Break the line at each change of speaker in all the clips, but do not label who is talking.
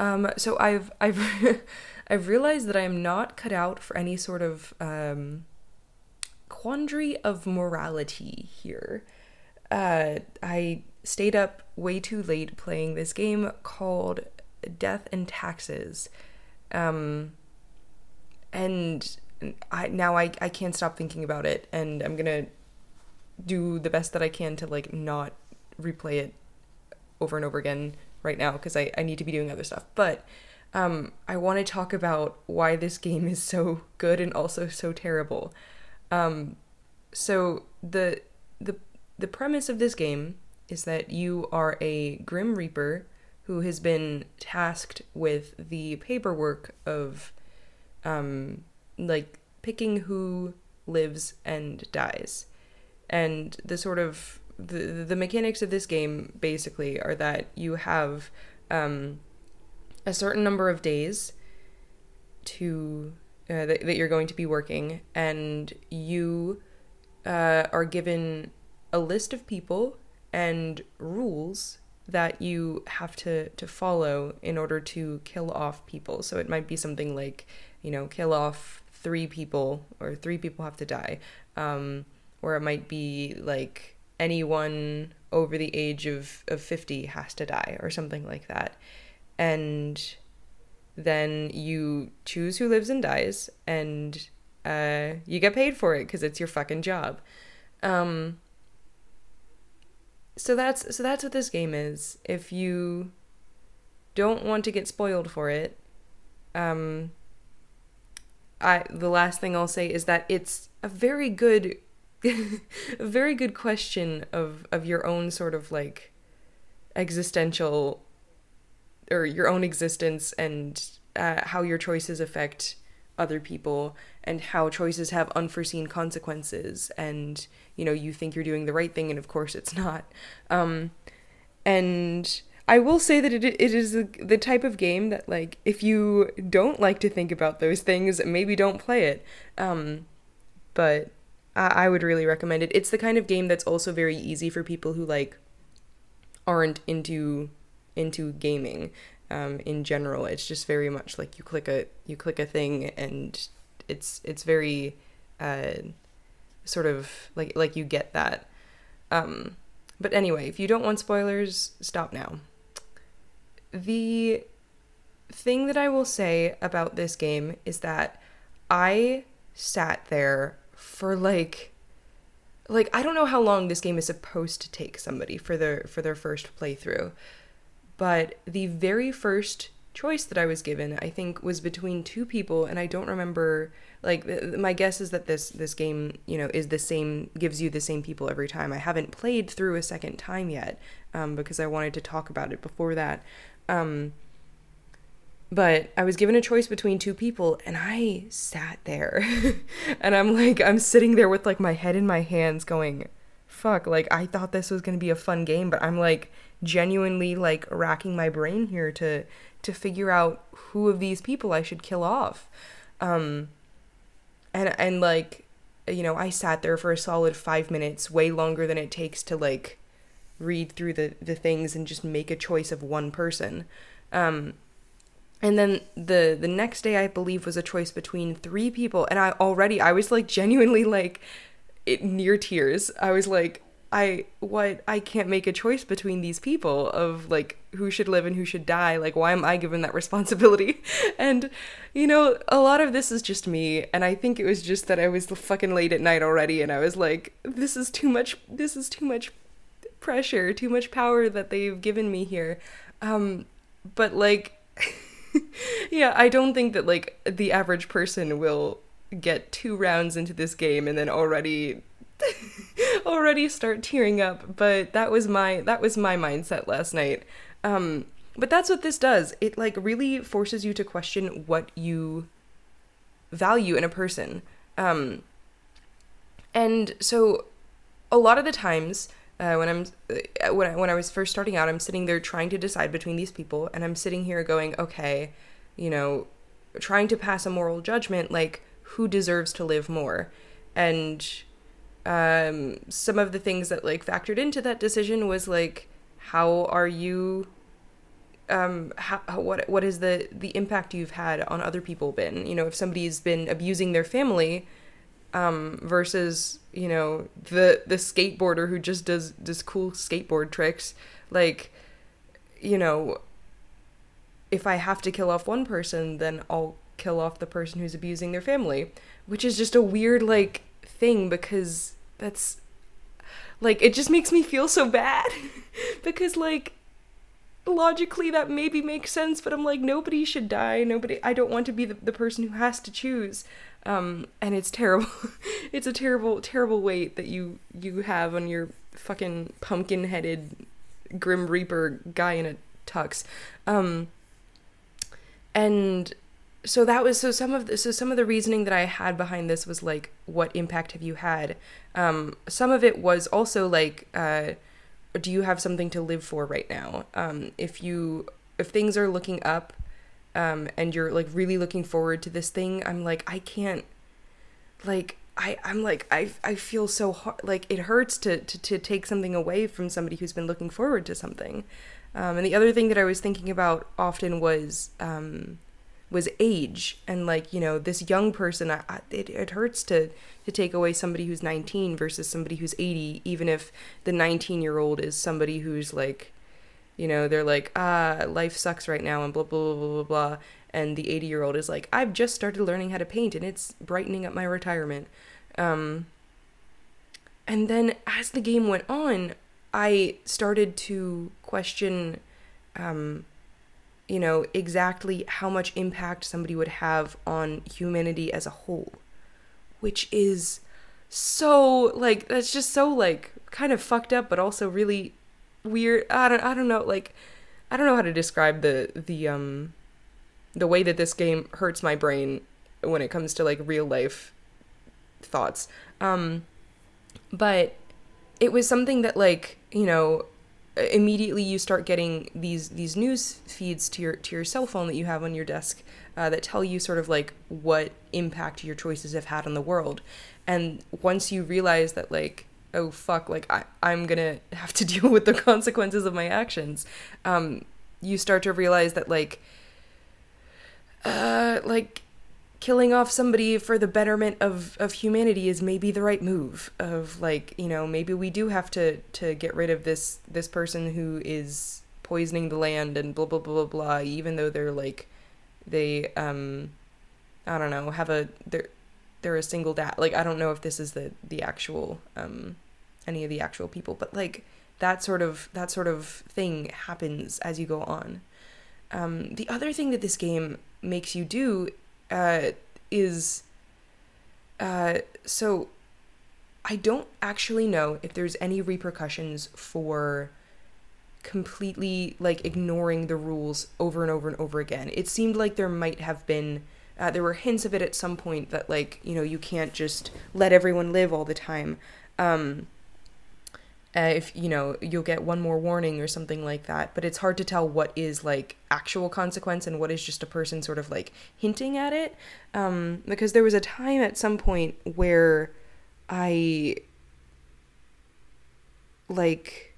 Um, so I've I've I've realized that I am not cut out for any sort of um, quandary of morality here. Uh, I stayed up way too late playing this game called Death and Taxes. Um, and I now I, I can't stop thinking about it and I'm gonna do the best that I can to like not replay it over and over again right now because I, I need to be doing other stuff. But um, I want to talk about why this game is so good and also so terrible. Um, so the the the premise of this game is that you are a Grim Reaper who has been tasked with the paperwork of um, like picking who lives and dies. And the sort of the the mechanics of this game basically are that you have um, a certain number of days to uh, that, that you're going to be working, and you uh, are given a list of people and rules that you have to to follow in order to kill off people. So it might be something like, you know, kill off three people or three people have to die, um, or it might be like anyone over the age of of fifty has to die or something like that, and then you choose who lives and dies, and uh, you get paid for it because it's your fucking job. Um, so that's so that's what this game is. If you don't want to get spoiled for it, um I the last thing I'll say is that it's a very good a very good question of of your own sort of like existential or your own existence and uh, how your choices affect other people and how choices have unforeseen consequences and you know you think you're doing the right thing and of course it's not. Um, and i will say that it, it is the, type of game that like if you don't like to think about those things maybe don't play it. Um, but I, I would really recommend it it's the kind of game that's also very easy for people who like aren't into into gaming um, in general. It's just very much like you click a you click a thing and it's it's very uh, sort of like like you get that. Um, but anyway, if you don't want spoilers, stop now. The thing that I will say about this game is that I sat there for like like I don't know how long this game is supposed to take somebody for their for their first playthrough. But the very first choice that I was given, I think, was between two people, and I don't remember. Like my guess is that this this game, you know, is the same, gives you the same people every time. I haven't played through a second time yet, um, because I wanted to talk about it before that. Um, but I was given a choice between two people, and I sat there, and I'm like, I'm sitting there with like my head in my hands, going, "Fuck!" Like I thought this was gonna be a fun game, but I'm like genuinely like racking my brain here to to figure out who of these people I should kill off. Um and and like you know, I sat there for a solid 5 minutes, way longer than it takes to like read through the the things and just make a choice of one person. Um and then the the next day I believe was a choice between three people and I already I was like genuinely like it, near tears. I was like I what I can't make a choice between these people of like who should live and who should die. Like why am I given that responsibility? And you know, a lot of this is just me and I think it was just that I was fucking late at night already and I was like this is too much this is too much pressure, too much power that they've given me here. Um but like yeah, I don't think that like the average person will get two rounds into this game and then already already start tearing up, but that was my that was my mindset last night. Um, but that's what this does. It like really forces you to question what you value in a person. Um, and so a lot of the times uh, when I'm uh, when I, when I was first starting out, I'm sitting there trying to decide between these people, and I'm sitting here going, okay, you know, trying to pass a moral judgment, like who deserves to live more, and um, some of the things that like factored into that decision was like how are you um, how, what what is the the impact you've had on other people been? You know, if somebody's been abusing their family, um, versus you know the the skateboarder who just does does cool skateboard tricks, like you know, if I have to kill off one person, then I'll kill off the person who's abusing their family, which is just a weird like thing because that's like it just makes me feel so bad. Because like logically that maybe makes sense but i'm like nobody should die. Nobody i don't want to be the, the person who has to choose um and it's terrible. It's a terrible terrible weight that you you have on your fucking pumpkin headed grim reaper guy in a tux. Um and so that was so some of the, so some of the reasoning that I had behind this was like what impact have you had? Um, some of it was also like uh, do you have something to live for right now? Um, if you if things are looking up um, and you're like really looking forward to this thing I'm like I can't like I I'm like I I feel so hard like it hurts to to to take something away from somebody who's been looking forward to something. Um, and the other thing that I was thinking about often was um, was age and like you know this young person I, I, it, it hurts to to take away somebody who's 19 versus somebody who's 80 even if the 19 year old is somebody who's like you know they're like ah life sucks right now and blah blah blah blah blah, blah. and the 80 year old is like i've just started learning how to paint and it's brightening up my retirement um and then as the game went on i started to question um you know, exactly how much impact somebody would have on humanity as a whole, which is so like that's just so like kind of fucked up, but also really weird. I don't I don't know like I don't know how to describe the the um the way that this game hurts my brain when it comes to like real life thoughts. Um but it was something that like, you know, immediately you start getting these these news feeds to your to your cell phone that you have on your desk uh, that tell you sort of like what impact your choices have had on the world and once you realize that like oh fuck like I, i'm gonna have to deal with the consequences of my actions. Um, you start to realize that like uh like killing off somebody for the betterment of of humanity is maybe the right move of like you know maybe we do have to to get rid of this this person who is poisoning the land and blah blah blah blah blah even though they're like they um i don't know have a they're they're a single dad like i don't know if this is the the actual um any of the actual people but like that sort of that sort of thing happens as you go on um the other thing that this game makes you do uh, is uh, so I don't actually know if there's any repercussions for completely like ignoring the rules over and over and over again. It seemed like there might have been uh, there were hints of it at some point that like you know you can't just let everyone live all the time. Um, uh, if you know you'll get one more warning or something like that but it's hard to tell what is like actual consequence and what is just a person sort of like hinting at it um, because there was a time at some point where i like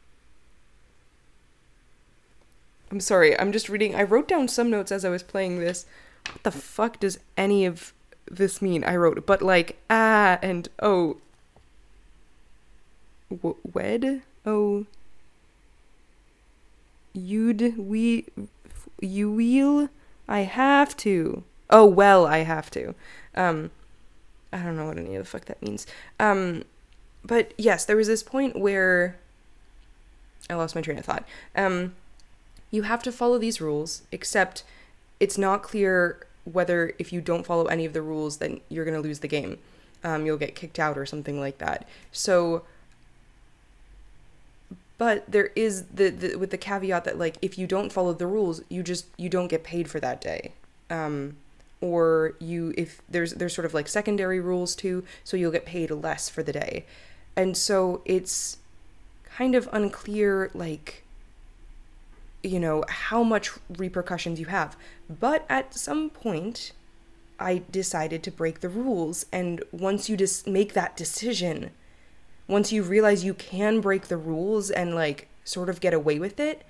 i'm sorry i'm just reading i wrote down some notes as i was playing this what the fuck does any of this mean? I wrote but like ah and oh. W- wed? Oh. You'd we you will i have to. Oh well i have to. Um i don't know what any of the fuck that means. Um but yes there was this point where i lost my train of thought. Um you have to follow these rules except it's not clear whether if you don't follow any of the rules then you're going to lose the game. Um, you'll get kicked out or something like that. So but there is the, the with the caveat that like if you don't follow the rules you just you don't get paid for that day. Um, or you if there's there's sort of like secondary rules too so you'll get paid less for the day. And so it's kind of unclear like you know how much repercussions you have but at some point i decided to break the rules and once you just make that decision once you realize you can break the rules and like sort of get away with it,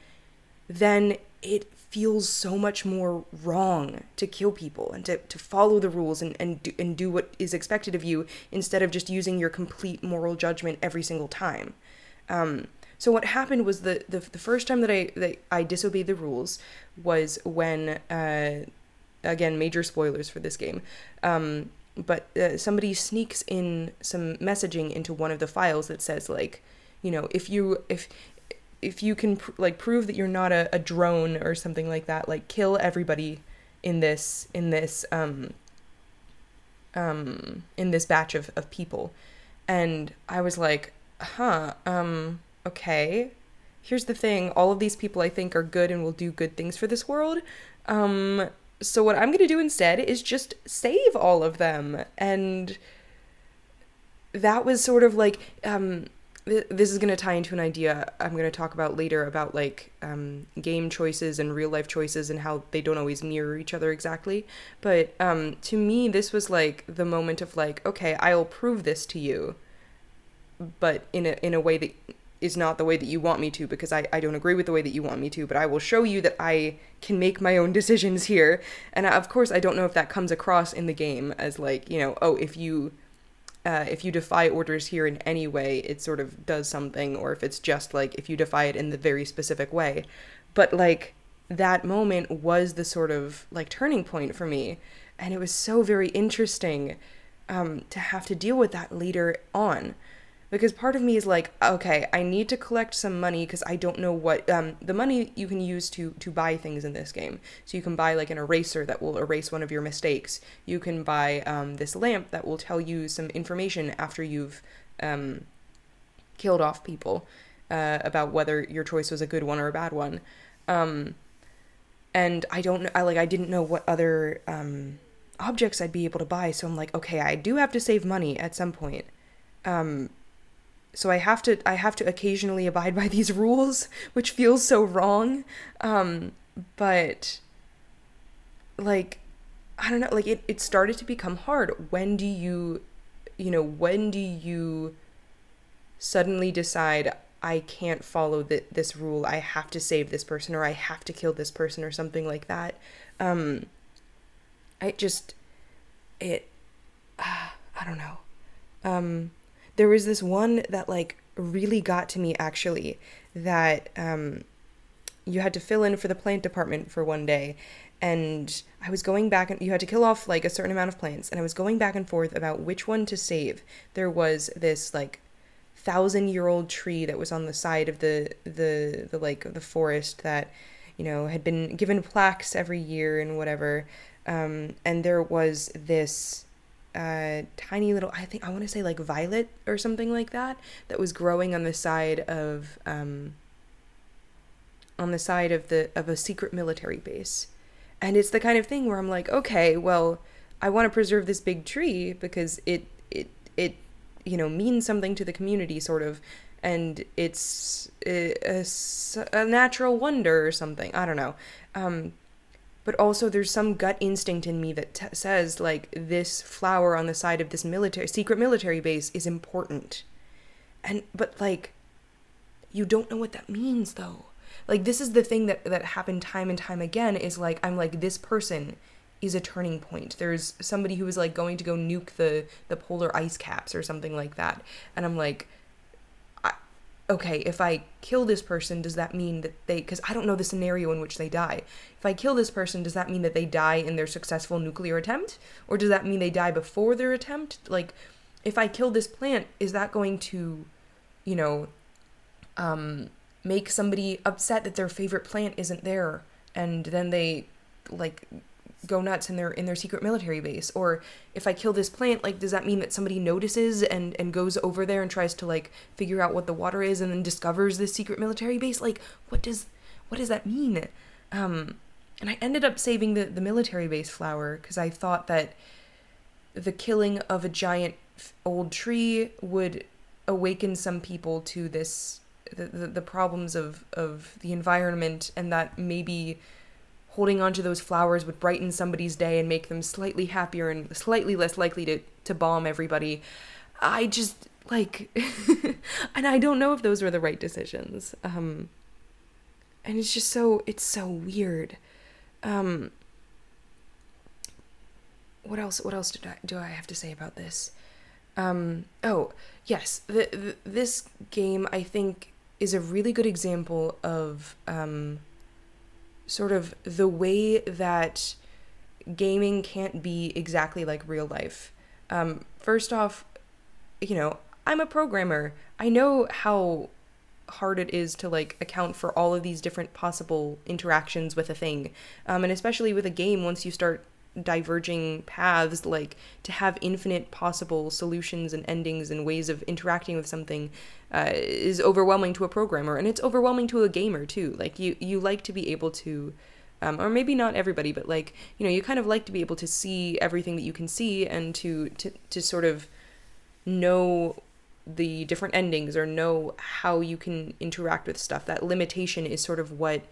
then it feels so much more wrong to kill people and to, to follow the rules and, and, do, and do what is expected of you instead of just using your complete moral judgment every single time. Um, so what happened was the, the, the first time that I, that I disobeyed the rules was when, uh, again, major spoilers for this game, um, but uh, somebody sneaks in some messaging into one of the files that says like, you know, if you if if you can pr- like prove that you're not a, a drone or something like that, like kill everybody in this in this um um in this batch of, of people. And I was like, huh, um, okay. Here's the thing, all of these people I think are good and will do good things for this world. Um so what I'm going to do instead is just save all of them and that was sort of like um this is going to tie into an idea I'm going to talk about later about like um, game choices and real life choices and how they don't always mirror each other exactly. But um, to me, this was like the moment of like, okay, I'll prove this to you, but in a in a way that is not the way that you want me to because I, I don't agree with the way that you want me to, but I will show you that I can make my own decisions here. And of course, I don't know if that comes across in the game as like, you know, oh, if you uh, if you defy orders here in any way, it sort of does something, or if it's just like if you defy it in the very specific way. But like that moment was the sort of like turning point for me, and it was so very interesting um, to have to deal with that later on because part of me is like okay i need to collect some money because i don't know what um, the money you can use to to buy things in this game. So you can buy like an eraser that will erase one of your mistakes. You can buy um, this lamp that will tell you some information after you've um, killed off people uh, about whether your choice was a good one or a bad one. Um, and i don't know i like i didn't know what other um, objects i'd be able to buy. So i'm like okay i do have to save money at some point. Um, so I have to I have to occasionally abide by these rules, which feels so wrong. Um, but like I don't know, like it, it started to become hard. When do you you know, when do you suddenly decide I can't follow the, this rule. I have to save this person or I have to kill this person or something like that. Um I just it uh, I don't know. Um there was this one that like really got to me actually that um, you had to fill in for the plant department for one day and I was going back and you had to kill off like a certain amount of plants and I was going back and forth about which one to save. There was this like thousand year old tree that was on the side of the the the like the forest that you know had been given plaques every year and whatever um, and there was this uh, tiny little i think i want to say like violet or something like that that was growing on the side of um, on the side of the of a secret military base. And it's the kind of thing where i'm like okay well i want to preserve this big tree because it it it you know means something to the community sort of. And it's a, a, a natural wonder or something. I don't know. Um, but also there's some gut instinct in me that t- says like this flower on the side of this military secret military base is important. And but like you don't know what that means though. Like this is the thing that that happened time and time again is like i'm like this person is a turning point. There's somebody who is like going to go nuke the the polar ice caps or something like that. And i'm like okay, if I kill this person, does that mean that they, because I don't know the scenario in which they die. If I kill this person, does that mean that they die in their successful nuclear attempt? Or does that mean they die before their attempt? Like, if I kill this plant, is that going to, you know, um, make somebody upset that their favorite plant isn't there? And then they, like, go nuts in their in their secret military base or if i kill this plant like does that mean that somebody notices and and goes over there and tries to like figure out what the water is and then discovers this secret military base? Like what does what does that mean? Um and i ended up saving the the military base flower because i thought that the killing of a giant old tree would awaken some people to this the, the, the problems of of the environment and that maybe holding onto those flowers would brighten somebody's day and make them slightly happier and slightly less likely to, to bomb everybody. I just like and I don't know if those were the right decisions. Um and it's just so it's so weird. Um, what else? What else did I, do I have to say about this? Um, oh yes, the, the, this game I think is a really good example of um, sort of the way that gaming can't be exactly like real life. Um, first off, you know, I'm a programmer. I know how hard it is to like account for all of these different possible interactions with a thing. Um, and especially with a game, once you start diverging paths, like to have infinite possible solutions and endings and ways of interacting with something uh, is overwhelming to a programmer, and it's overwhelming to a gamer too. Like you, you like to be able to. Um, or maybe not everybody, but like you know, you kind of like to be able to see everything that you can see, and to to to sort of know the different endings or know how you can interact with stuff. That limitation is sort of what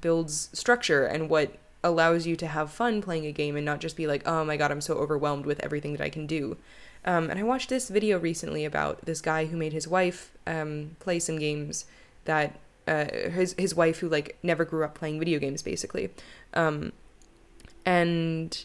builds structure and what allows you to have fun playing a game and not just be like, oh my god, I'm so overwhelmed with everything that I can do. Um, and I watched this video recently about this guy who made his wife um, play some games that uh, his his wife who like never grew up playing video games basically, um, and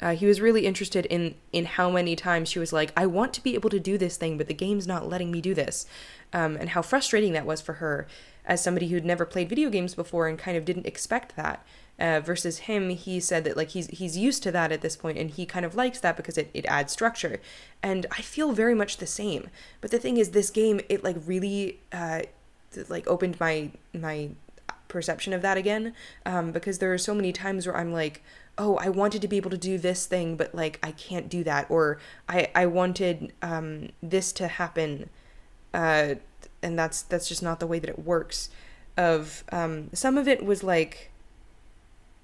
uh, he was really interested in in how many times she was like, "I want to be able to do this thing, but the game's not letting me do this," um, and how frustrating that was for her as somebody who'd never played video games before and kind of didn't expect that. Uh, versus him, he said that like he's he's used to that at this point, and he kind of likes that because it, it adds structure. And I feel very much the same. But the thing is, this game it like really uh, like opened my my perception of that again um, because there are so many times where I'm like, oh, I wanted to be able to do this thing, but like I can't do that, or I I wanted um, this to happen, uh, and that's that's just not the way that it works. Of um, some of it was like,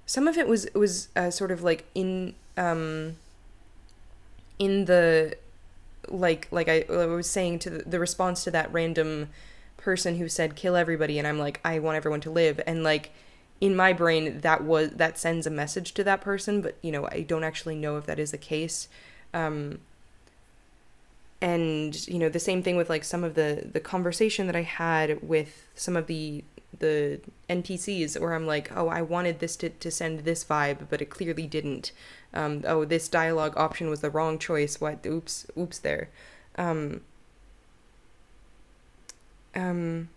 some of it was was uh, sort of like in um, in the like like I, I was saying to the, the response to that random person who said kill everybody and I'm like I want everyone to live and like in my brain that was that sends a message to that person but you know i don't actually know if that is the case. Um, and you know the same thing with like some of the the conversation that i had with some of the the npcs where i'm like oh i wanted this to, to send this vibe but it clearly didn't. Um, oh this dialogue option was the wrong choice. What? Oops oops there. Um, um,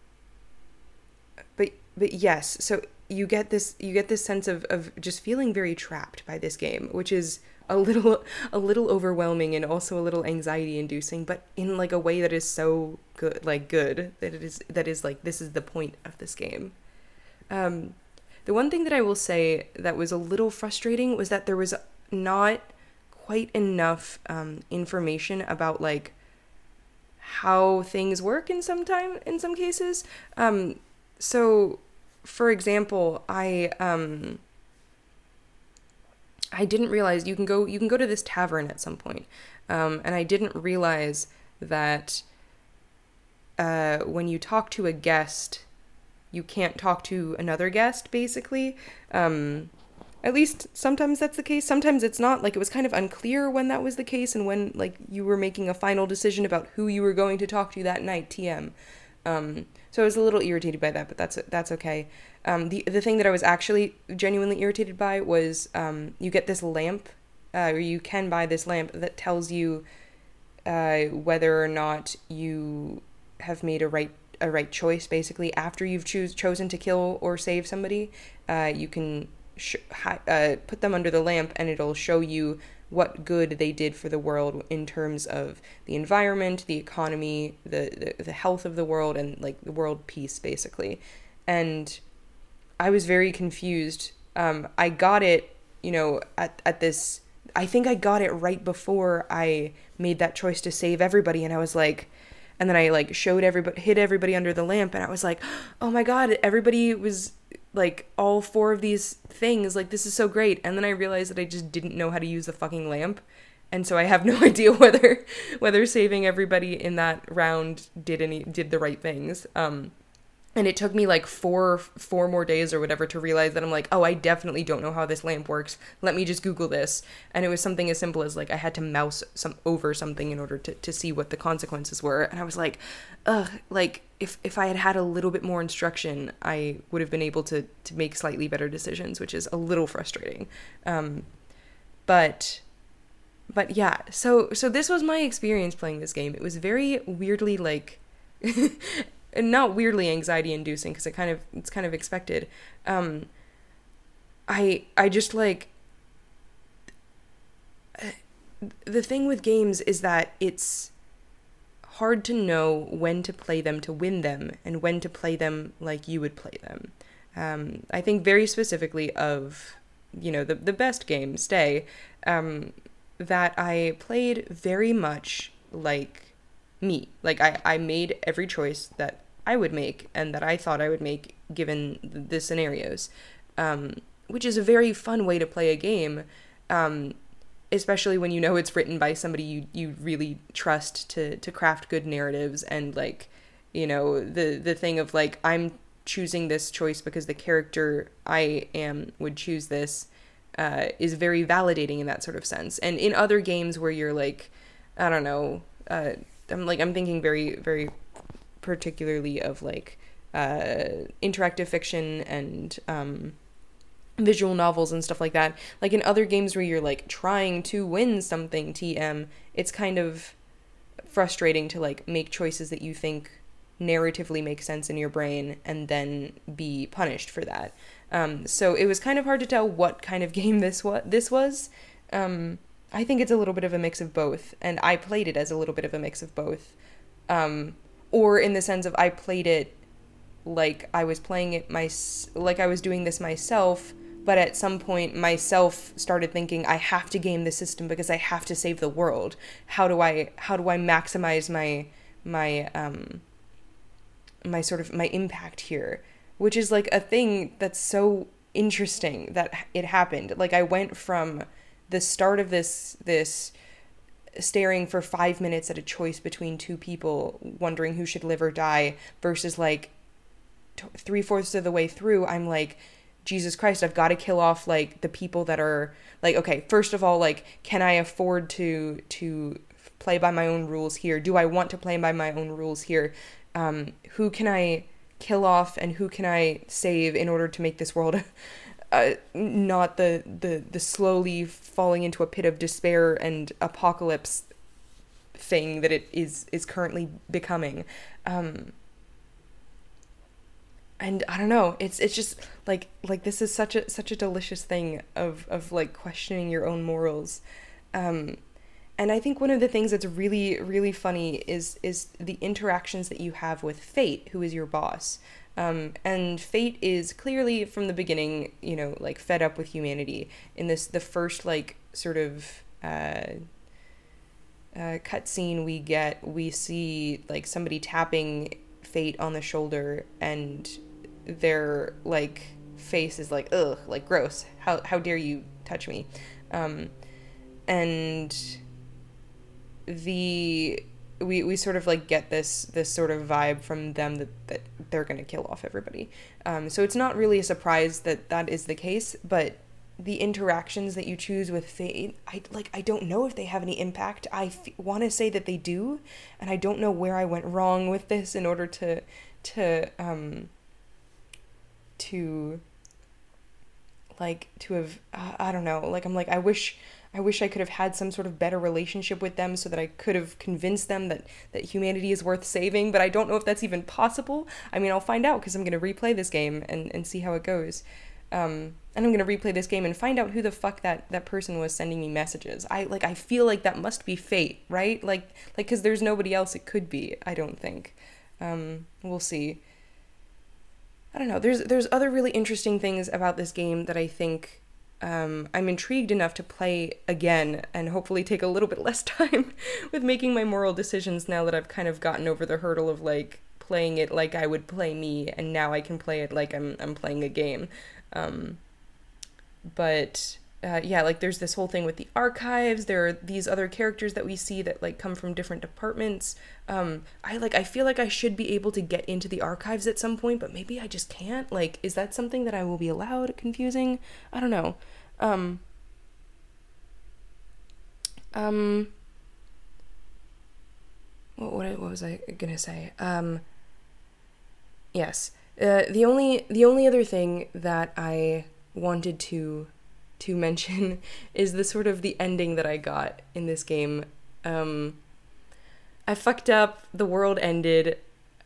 but but yes so you get this you get this sense of, of just feeling very trapped by this game which is a little a little overwhelming and also a little anxiety inducing but in like a way that is so good like good that it is that is like this is the point of this game. Um the one thing that i will say that was a little frustrating was that there was not quite enough um, information about like how things work in some time in some cases. Um so for example, I um I didn't realize you can go you can go to this tavern at some point. Um, and I didn't realize that uh, when you talk to a guest, you can't talk to another guest, basically. Um, at least sometimes that's the case. Sometimes it's not. Like it was kind of unclear when that was the case and when like you were making a final decision about who you were going to talk to that night. TM. Um, so I was a little irritated by that, but that's that's okay. Um, the the thing that I was actually genuinely irritated by was um, you get this lamp, uh, or you can buy this lamp that tells you uh, whether or not you have made a right a right choice. Basically, after you've choose chosen to kill or save somebody, uh, you can sh- hi- uh, put them under the lamp, and it'll show you what good they did for the world in terms of the environment, the economy, the, the, the health of the world, and like the world peace, basically. And I was very confused. Um, I got it, you know, at, at this. I think I got it right before I made that choice to save everybody, and I was like, and then I like showed everybody, hid everybody under the lamp, and I was like, oh my god, everybody was like all four of these things like this is so great. And then i realized that i just didn't know how to use the fucking lamp. And so i have no idea whether whether saving everybody in that round did any did the right things. Um and it took me like four four more days or whatever to realize that i'm like oh i definitely don't know how this lamp works. Let me just google this. And it was something as simple as like i had to mouse some over something in order to, to see what the consequences were. And i was like ugh like if if I had had a little bit more instruction, I would have been able to to make slightly better decisions, which is a little frustrating. Um, but but yeah, so so this was my experience playing this game. It was very weirdly like not weirdly anxiety inducing because it kind of it's kind of expected. Um, I I just like the thing with games is that it's hard to know when to play them to win them and when to play them like you would play them. Um, I think very specifically of, you know, the, the best game, Stay, um, that I played very much like me. Like, I, I made every choice that I would make and that I thought I would make given the scenarios, um, which is a very fun way to play a game. Um, especially when you know it's written by somebody you you really trust to to craft good narratives and like you know the the thing of like I'm choosing this choice because the character I am would choose this uh, is very validating in that sort of sense. And in other games where you're like, I don't know, uh, I'm like I'm thinking very very particularly of like uh, interactive fiction and um, visual novels and stuff like that. Like in other games where you're like trying to win something TM, it's kind of frustrating to like make choices that you think narratively make sense in your brain and then be punished for that. Um, so it was kind of hard to tell what kind of game this was. This was. Um, I think it's a little bit of a mix of both, and I played it as a little bit of a mix of both, um, or in the sense of I played it like I was playing it my like I was doing this myself but at some point myself started thinking I have to game the system because I have to save the world. How do I how do I maximize my my um my sort of my impact here, which is like a thing that's so interesting that it happened. Like I went from the start of this this staring for 5 minutes at a choice between two people wondering who should live or die versus like three fourths of the way through I'm like Jesus Christ, I've got to kill off like the people that are like okay, first of all, like can I afford to to play by my own rules here? Do I want to play by my own rules here? Um, who can I kill off and who can I save in order to make this world uh, not the, the the slowly falling into a pit of despair and apocalypse thing that it is is currently becoming. Um, and I don't know, it's it's just like like this is such a such a delicious thing of of like questioning your own morals. Um and I think one of the things that's really really funny is is the interactions that you have with Fate, who is your boss. Um, and Fate is clearly from the beginning, you know, like fed up with humanity. In this, the first like sort of uh, uh, cutscene we get, we see like somebody tapping Fate on the shoulder, and their like face is like ugh like gross. How how dare you touch me? Um and the we we sort of like get this this sort of vibe from them that that they're going to kill off everybody. Um so it's not really a surprise that that is the case but the interactions that you choose with fate i like i don't know if they have any impact. I f- want to say that they do and i don't know where i went wrong with this in order to to um to like to have uh, I don't know like I'm like I wish I wish I could have had some sort of better relationship with them so that I could have convinced them that that humanity is worth saving but I don't know if that's even possible. I mean I'll find out because I'm going to replay this game and and see how it goes um and I'm to replay this game and find out who the fuck that that person was sending me messages. I like I feel like that must be fate right? Like like cuz there's nobody else it could be I don't think. Um we'll see. I don't know. There's there's other really interesting things about this game that I think um, I'm intrigued enough to play again and hopefully take a little bit less time with making my moral decisions now that I've kind of gotten over the hurdle of like playing it like I would play me and now I can play it like I'm I'm playing a game. Um, but uh, yeah, like there's this whole thing with the archives. There are these other characters that we see that like come from different departments. Um, I like I feel like I should be able to get into the archives at some point, but maybe I just can't. Like, is that something that I will be allowed? Confusing. I don't know. Um, um, what, what, what was I gonna say? Um, yes. Uh, the only the only other thing that I wanted to to mention is the sort of the ending that I got in this game. Um, I fucked up. The world ended.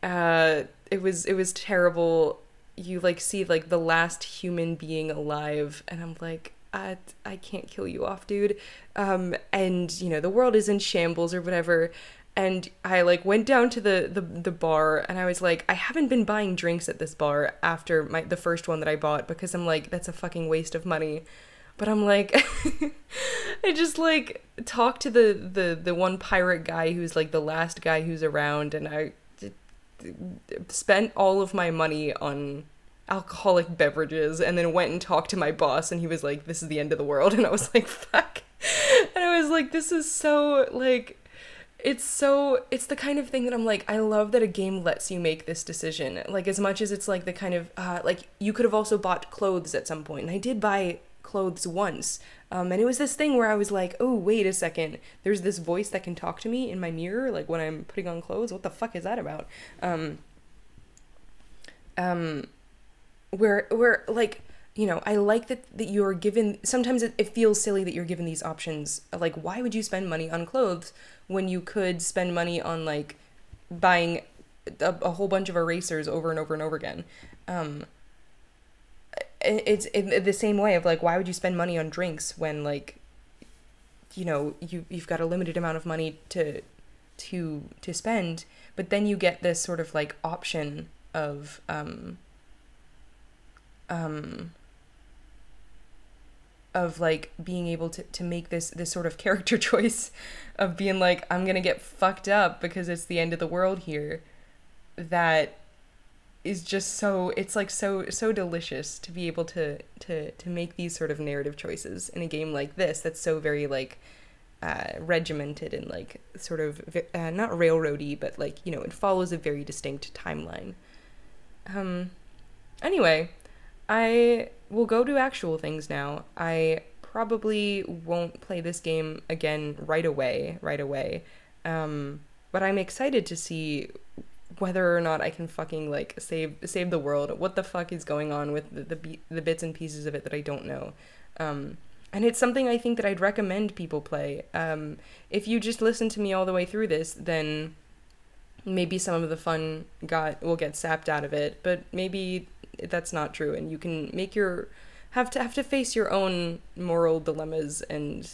Uh, it was it was terrible. You like see like the last human being alive, and I'm like, I I can't kill you off, dude. Um, and you know the world is in shambles or whatever and I like went down to the, the the bar and I was like I haven't been buying drinks at this bar after my the first one that I bought because I'm like that's a fucking waste of money. But I'm like I just like talked to the the the one pirate guy who's like the last guy who's around and I spent all of my money on alcoholic beverages and then went and talked to my boss and he was like this is the end of the world and I was like fuck. And I was like this is so like it's so it's the kind of thing that I'm like I love that a game lets you make this decision. Like as much as it's like the kind of uh, like you could have also bought clothes at some point, and I did buy clothes once. Um, and it was this thing where I was like, oh wait a second, there's this voice that can talk to me in my mirror, like when I'm putting on clothes. What the fuck is that about? Um, um, where where like you know, I like that, that you're given, sometimes it, it feels silly that you're given these options. Like, why would you spend money on clothes when you could spend money on, like, buying a, a whole bunch of erasers over and over and over again? Um, it's in the same way of, like, why would you spend money on drinks when, like, you know, you, you've got a limited amount of money to, to, to spend, but then you get this sort of, like, option of, um, um, of like being able to, to make this this sort of character choice of being like i'm gonna get fucked up because it's the end of the world here that is just so it's like so so delicious to be able to to to make these sort of narrative choices in a game like this that's so very like uh, regimented and like sort of uh, not railroady but like you know it follows a very distinct timeline. Um anyway I will go to actual things now. I probably won't play this game again right away, right away. Um, but I'm excited to see whether or not I can fucking like save save the world. What the fuck is going on with the the, the bits and pieces of it that I don't know. Um, and it's something I think that I'd recommend people play. Um, if you just listen to me all the way through this, then maybe some of the fun got will get sapped out of it. But maybe that's not true. And you can make your have to have to face your own moral dilemmas and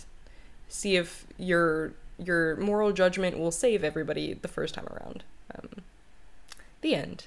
see if your your moral judgment will save everybody the first time around. Um, the end